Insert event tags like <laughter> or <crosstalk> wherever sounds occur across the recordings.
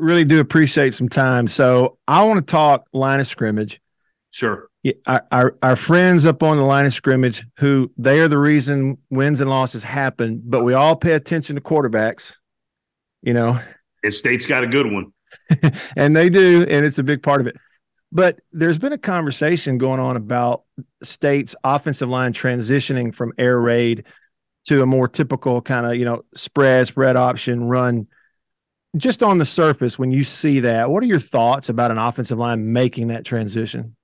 really do appreciate some time. So I want to talk line of scrimmage. Sure. Yeah, our, our, our friends up on the line of scrimmage who they are the reason wins and losses happen, but we all pay attention to quarterbacks, you know. And state's got a good one. <laughs> and they do, and it's a big part of it. But there's been a conversation going on about state's offensive line transitioning from air raid to a more typical kind of, you know, spread, spread option run. Just on the surface, when you see that, what are your thoughts about an offensive line making that transition?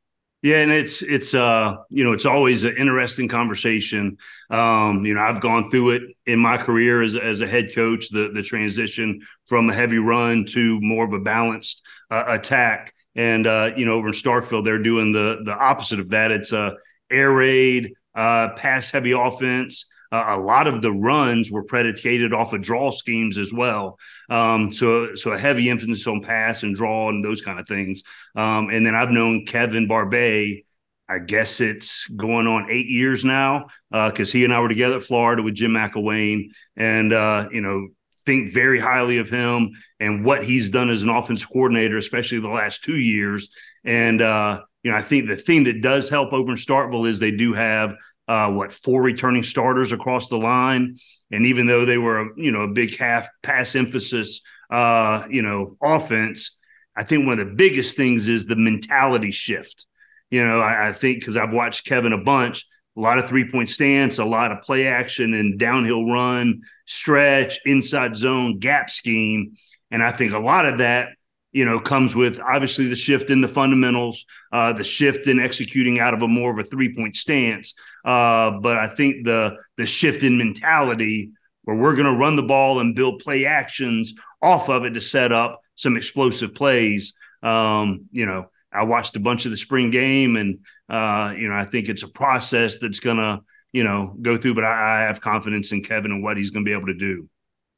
Yeah, and it's it's uh you know it's always an interesting conversation. Um, you know, I've gone through it in my career as as a head coach, the the transition from a heavy run to more of a balanced uh, attack. And uh, you know, over in Starkville, they're doing the the opposite of that. It's a air raid, uh, pass heavy offense. Uh, a lot of the runs were predicated off of draw schemes as well. Um, so, so a heavy emphasis on pass and draw and those kind of things. Um, and then I've known Kevin Barbay. I guess it's going on eight years now because uh, he and I were together at Florida with Jim McElwain, and uh, you know think very highly of him and what he's done as an offensive coordinator, especially the last two years. And uh, you know, I think the thing that does help over in Starkville is they do have uh, what four returning starters across the line, and even though they were you know a big half pass emphasis, uh, you know, offense, I think one of the biggest things is the mentality shift. You know, I, I think because I've watched Kevin a bunch, a lot of three point stance, a lot of play action and downhill run, stretch, inside zone, gap scheme. And I think a lot of that you know, comes with obviously the shift in the fundamentals, uh, the shift in executing out of a more of a three point stance. Uh, but I think the the shift in mentality where we're going to run the ball and build play actions off of it to set up some explosive plays. Um, you know, I watched a bunch of the spring game, and uh, you know, I think it's a process that's going to you know go through. But I, I have confidence in Kevin and what he's going to be able to do.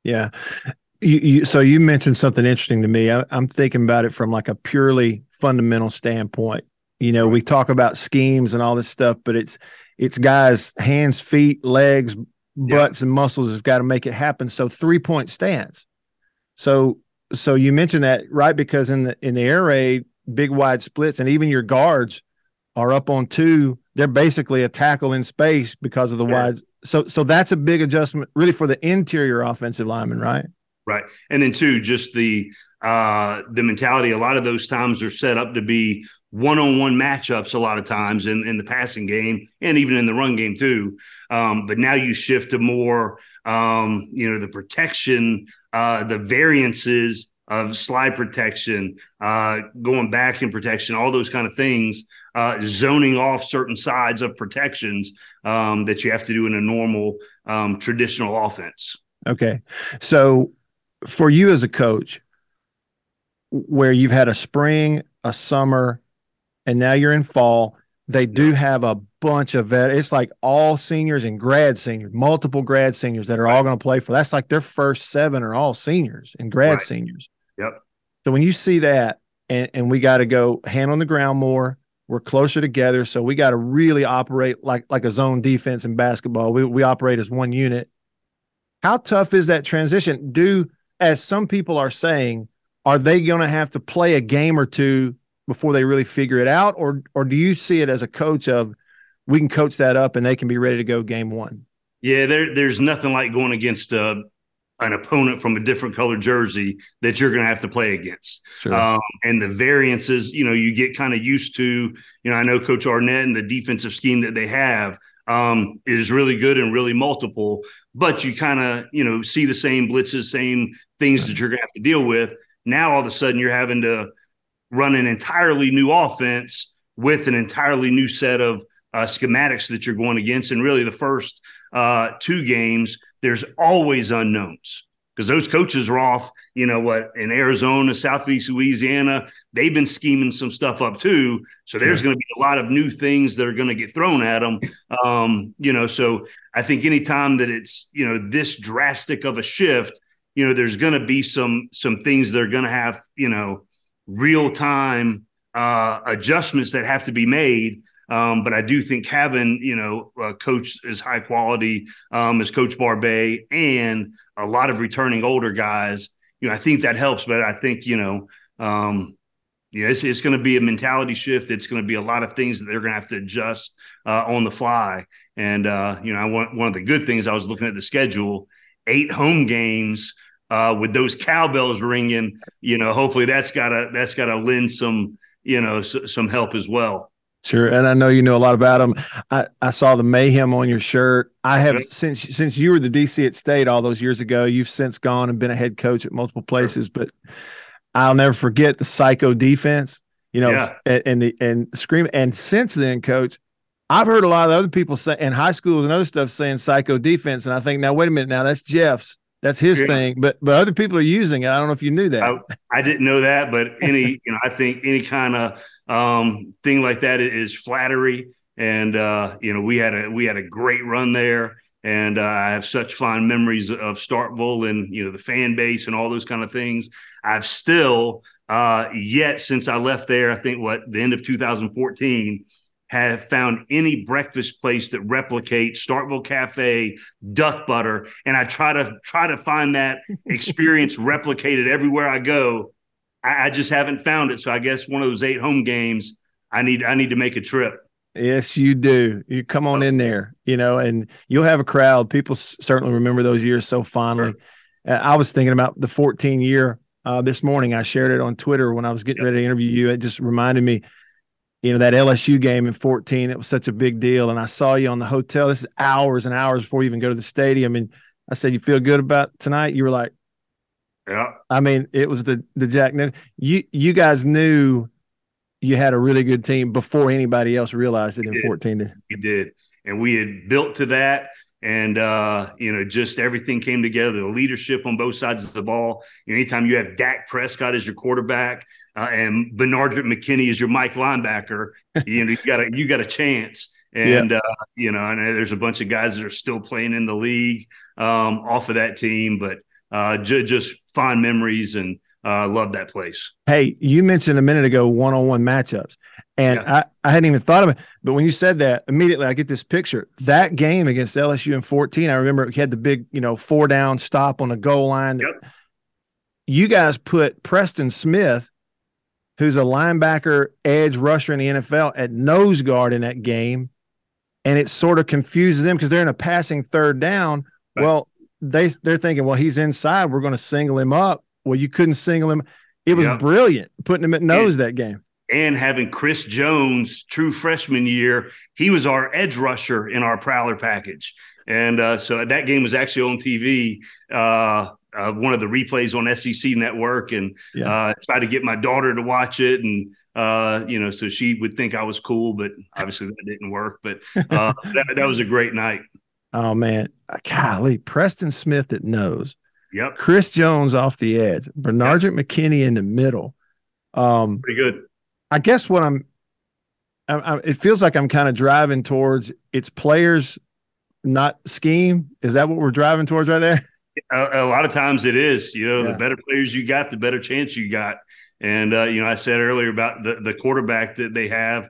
Yeah, you, you, so you mentioned something interesting to me. I, am thinking about it from like a purely fundamental standpoint. You know, we talk about schemes and all this stuff, but it's it's guys' hands, feet, legs, butts, yeah. and muscles have got to make it happen. So three point stance. So so you mentioned that right because in the in the air raid, big wide splits, and even your guards are up on two. They're basically a tackle in space because of the yeah. wide. So so that's a big adjustment, really, for the interior offensive lineman, right? Right. And then two, just the uh the mentality, a lot of those times are set up to be one-on-one matchups a lot of times in, in the passing game and even in the run game too. Um, but now you shift to more um, you know, the protection, uh, the variances of slide protection, uh, going back in protection, all those kind of things, uh, zoning off certain sides of protections um, that you have to do in a normal um, traditional offense. Okay. So for you as a coach, where you've had a spring, a summer, and now you're in fall, they do have a bunch of vet. It's like all seniors and grad seniors, multiple grad seniors that are right. all going to play for. That's like their first seven are all seniors and grad right. seniors. Yep. So when you see that, and and we got to go hand on the ground more. We're closer together, so we got to really operate like like a zone defense in basketball. We we operate as one unit. How tough is that transition? Do as some people are saying, are they going to have to play a game or two before they really figure it out, or or do you see it as a coach of we can coach that up and they can be ready to go game one? Yeah, there, there's nothing like going against uh, an opponent from a different color jersey that you're going to have to play against. Sure. Um, and the variances, you know, you get kind of used to. You know, I know Coach Arnett and the defensive scheme that they have um, is really good and really multiple, but you kind of, you know, see the same blitzes, same things that you're going to have to deal with. Now, all of a sudden, you're having to run an entirely new offense with an entirely new set of uh, schematics that you're going against. And really, the first uh, two games, there's always unknowns because those coaches are off, you know what, in Arizona, Southeast Louisiana, they've been scheming some stuff up too. So there's going to be a lot of new things that are going to get thrown at them. Um, you know, so I think anytime that it's, you know, this drastic of a shift, you know, there's going to be some some things that are going to have, you know, real time uh, adjustments that have to be made um, but I do think having, you know, a coach as high quality um, as Coach Barbay and a lot of returning older guys, you know, I think that helps. But I think you know, um, yeah, it's, it's going to be a mentality shift. It's going to be a lot of things that they're going to have to adjust uh, on the fly. And uh, you know, I want one of the good things. I was looking at the schedule, eight home games uh, with those cowbells ringing. You know, hopefully that's got to that's got to lend some you know s- some help as well. Sure, and I know you know a lot about them. I, I saw the mayhem on your shirt. I have since since you were the DC at State all those years ago. You've since gone and been a head coach at multiple places, but I'll never forget the psycho defense. You know, yeah. and, and the and scream. And since then, coach, I've heard a lot of other people say in high schools and other stuff saying psycho defense, and I think now wait a minute, now that's Geoff's. That's his yeah. thing, but but other people are using it. I don't know if you knew that. I, I didn't know that, but any <laughs> you know, I think any kind of um, thing like that is flattery. And uh, you know, we had a we had a great run there, and uh, I have such fond memories of Starkville and you know the fan base and all those kind of things. I've still uh, yet since I left there, I think what the end of 2014 have found any breakfast place that replicates Starkville Cafe duck butter, and I try to try to find that <laughs> experience replicated everywhere I go. I, I, just haven't found it. So I guess one of those eight home games, I need I need to make a trip. Yes, you do. You come on in there, you know, and you'll have a crowd. People certainly remember those years so fondly. Sure. Uh, I was thinking about the 14 year uh, this morning. I shared it on Twitter when I was getting yep. ready to interview you. It just reminded me you know that LSU game in 14 that was such a big deal. And I saw you on the hotel. This is hours and hours before you even go to the stadium. And I said you feel good about tonight? You were like yeah. I mean it was the the Jack you you guys knew you had a really good team before anybody else realized it we in did. 14 we did. And we had built to that. And uh, you know, just everything came together. The leadership on both sides of the ball. You know, anytime you have Dak Prescott as your quarterback, uh, and Benardrick McKinney is your Mike linebacker, you know, you got a you got a chance. And yeah. uh, you know, I know there's a bunch of guys that are still playing in the league um, off of that team, but uh, j- just fond memories and uh, love that place. Hey, you mentioned a minute ago one-on-one matchups, and yeah. I, I hadn't even thought of it. But when you said that, immediately I get this picture. That game against LSU in 14, I remember he had the big, you know, four down stop on the goal line. Yep. You guys put Preston Smith who's a linebacker, edge rusher in the NFL, at nose guard in that game. And it sort of confuses them because they're in a passing third down. Right. Well, they they're thinking, well, he's inside. We're going to single him up. Well, you couldn't single him. It was yep. brilliant putting him at nose and, that game. And having Chris Jones, true freshman year, he was our edge rusher in our Prowler package. And uh, so that game was actually on TV. Uh, uh, one of the replays on SEC Network and yeah. uh, try to get my daughter to watch it. And, uh, you know, so she would think I was cool, but obviously that didn't work. But uh, <laughs> that, that was a great night. Oh, man. Golly, Preston Smith at nose. Yep. Chris Jones off the edge, Benardrick yep. McKinney in the middle. Um, Pretty good. I guess what I'm, I, I, it feels like I'm kind of driving towards it's players, not scheme. Is that what we're driving towards right there? <laughs> A, a, lot of times it is. You know, yeah. the better players you got, the better chance you got. And uh, you know, I said earlier about the the quarterback that they have.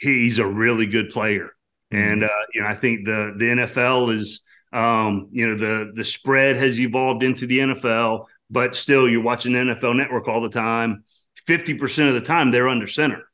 He's a really good player, mm-hmm. and uh, you know, I think the the NFL is, um, you know, the the spread has evolved into the NFL, but still, you're watching NFL Network all the time. Fifty percent of the time, they're under center.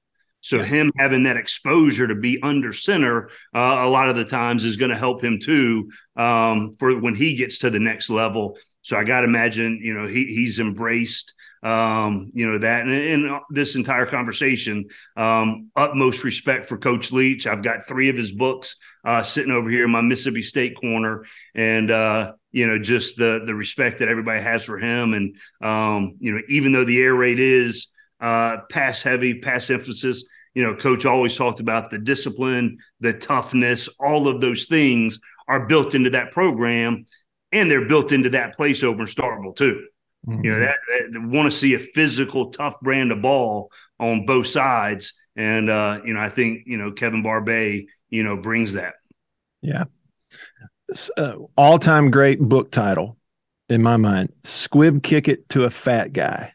So yeah. him having that exposure to be under center uh, a lot of the times is going to help him too um, for when he gets to the next level. So I got to imagine, you know, he he's embraced, um, you know, that and in this entire conversation, um, utmost respect for Coach Leach. I've got three of his books uh, sitting over here in my Mississippi State corner, and uh, you know, just the the respect that everybody has for him, and um, you know, even though the air raid is uh, pass heavy, pass emphasis. You know, coach always talked about the discipline, the toughness, all of those things are built into that program, and they're built into that place over in Starkville too. Mm-hmm. You know, that, that want to see a physical, tough brand of ball on both sides, and uh, you know, I think you know Kevin Barbay, you know, brings that. Yeah, uh, all-time great book title in my mind: "Squib Kick It to a Fat Guy."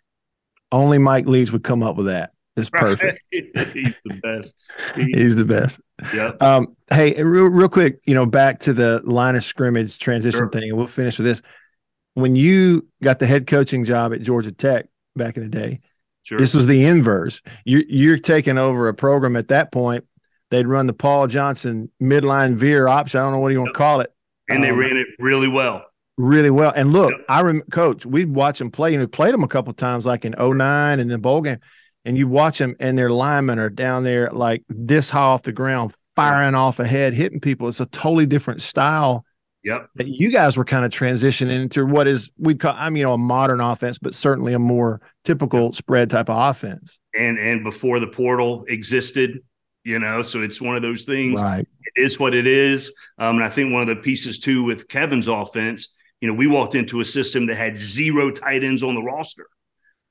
Only Mike Leach would come up with that. It's perfect. <laughs> He's the best. He's the best. Yeah. Um, hey, real, real quick, you know, back to the line of scrimmage transition sure. thing, and we'll finish with this. when you got the head coaching job at Georgia Tech back in the day, Sure. this was the inverse. You're, you're taking over a program at that point. They'd run the Paul Johnson midline veer option. I don't know what you want to call it. and they um, ran it really well. Really well. And look, Yep. I remember, coach, we'd watch them play and we played them a couple times, like in 09 and the bowl game. And you watch them and their linemen are down there like this high off the ground, firing off ahead, hitting people. It's a totally different style Yep. that you guys were kind of transitioning into what is we'd call, I mean, you know, a modern offense, but certainly a more typical spread type of offense. And and before the portal existed, you know, so it's one of those things. Right. It is what it is. Um, and I think one of the pieces too with Kevin's offense, you know, we walked into a system that had zero tight ends on the roster,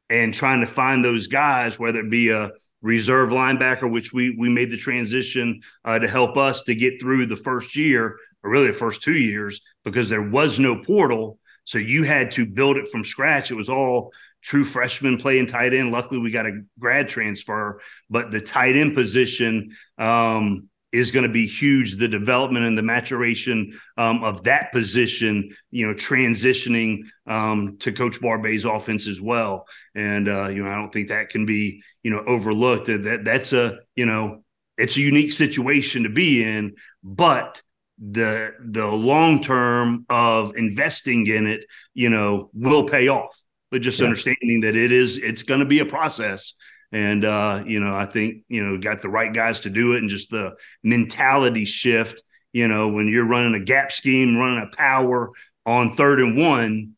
and trying to find those guys, whether it be a reserve linebacker, which we we made the transition uh, to help us to get through the first year, or really the first two years, because there was no portal. So you had to build it from scratch. It was all true freshmen playing tight end. Luckily, we got a grad transfer, but the tight end position um, is going to be huge. The development and the maturation um, of that position, you know, transitioning um, to Coach Barbay's offense as well. And uh, you know, I don't think that can be you know overlooked. That that's a you know, it's a unique situation to be in, but the the long term of investing in it, you know, will pay off. But just Yeah. understanding that it is, it's going to be a process. And uh, you know, I think you know, got the right guys to do it, and just the mentality shift. You know, when you're running a gap scheme, running a power on third and one,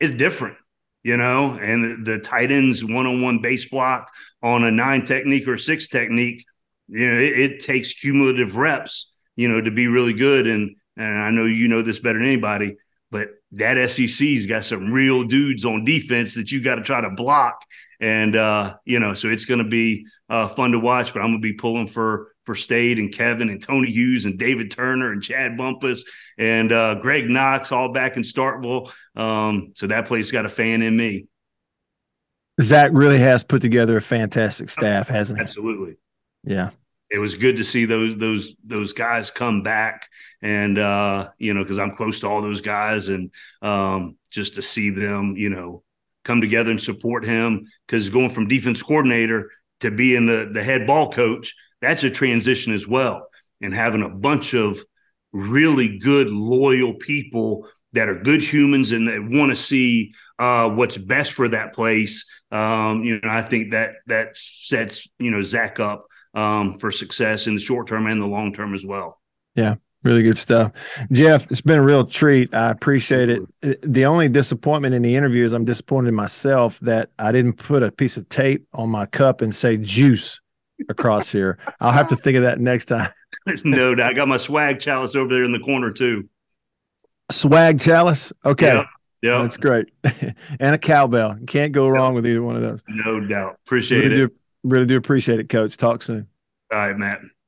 it's different. You know, and the, the tight ends one on one base block on a nine technique or six technique, you know, it, it takes cumulative reps, you know, to be really good. And and I know you know this better than anybody, but that SEC's got some real dudes on defense that you got to try to block. And uh, you know, so it's going to be uh, fun to watch. But I'm going to be pulling for for State and Kevin and Tony Hughes and David Turner and Chad Bumphis and uh, Greg Knox all back in Starkville. Um, so that place got a fan in me. Zach really has put together a fantastic staff, hasn't he? Absolutely. Yeah. It was good to see those those those guys come back and uh you know because i'm close to all those guys and um just to see them you know come together and support him. Because going from defense coordinator to being the the head ball coach that's a transition as well. And having a bunch of really good loyal people that are good humans and that want to see uh, what's best for that place um, you know i think that that sets you know zach up um, for success in the short term and the long term as well. Yeah. Really good stuff. Geoff, it's been a real treat. I appreciate it. The only disappointment in the interview is I'm disappointed in myself that I didn't put a piece of tape on my cup and say juice across here. I'll have to think of that next time. no doubt. I got my swag chalice over there in the corner too. Swag chalice. Okay. Yeah. Yep. That's great. <laughs> and a cowbell. Can't go wrong with either one of those. no doubt. Appreciate Really it. do, really do appreciate it, coach. Talk soon. All right, Matt.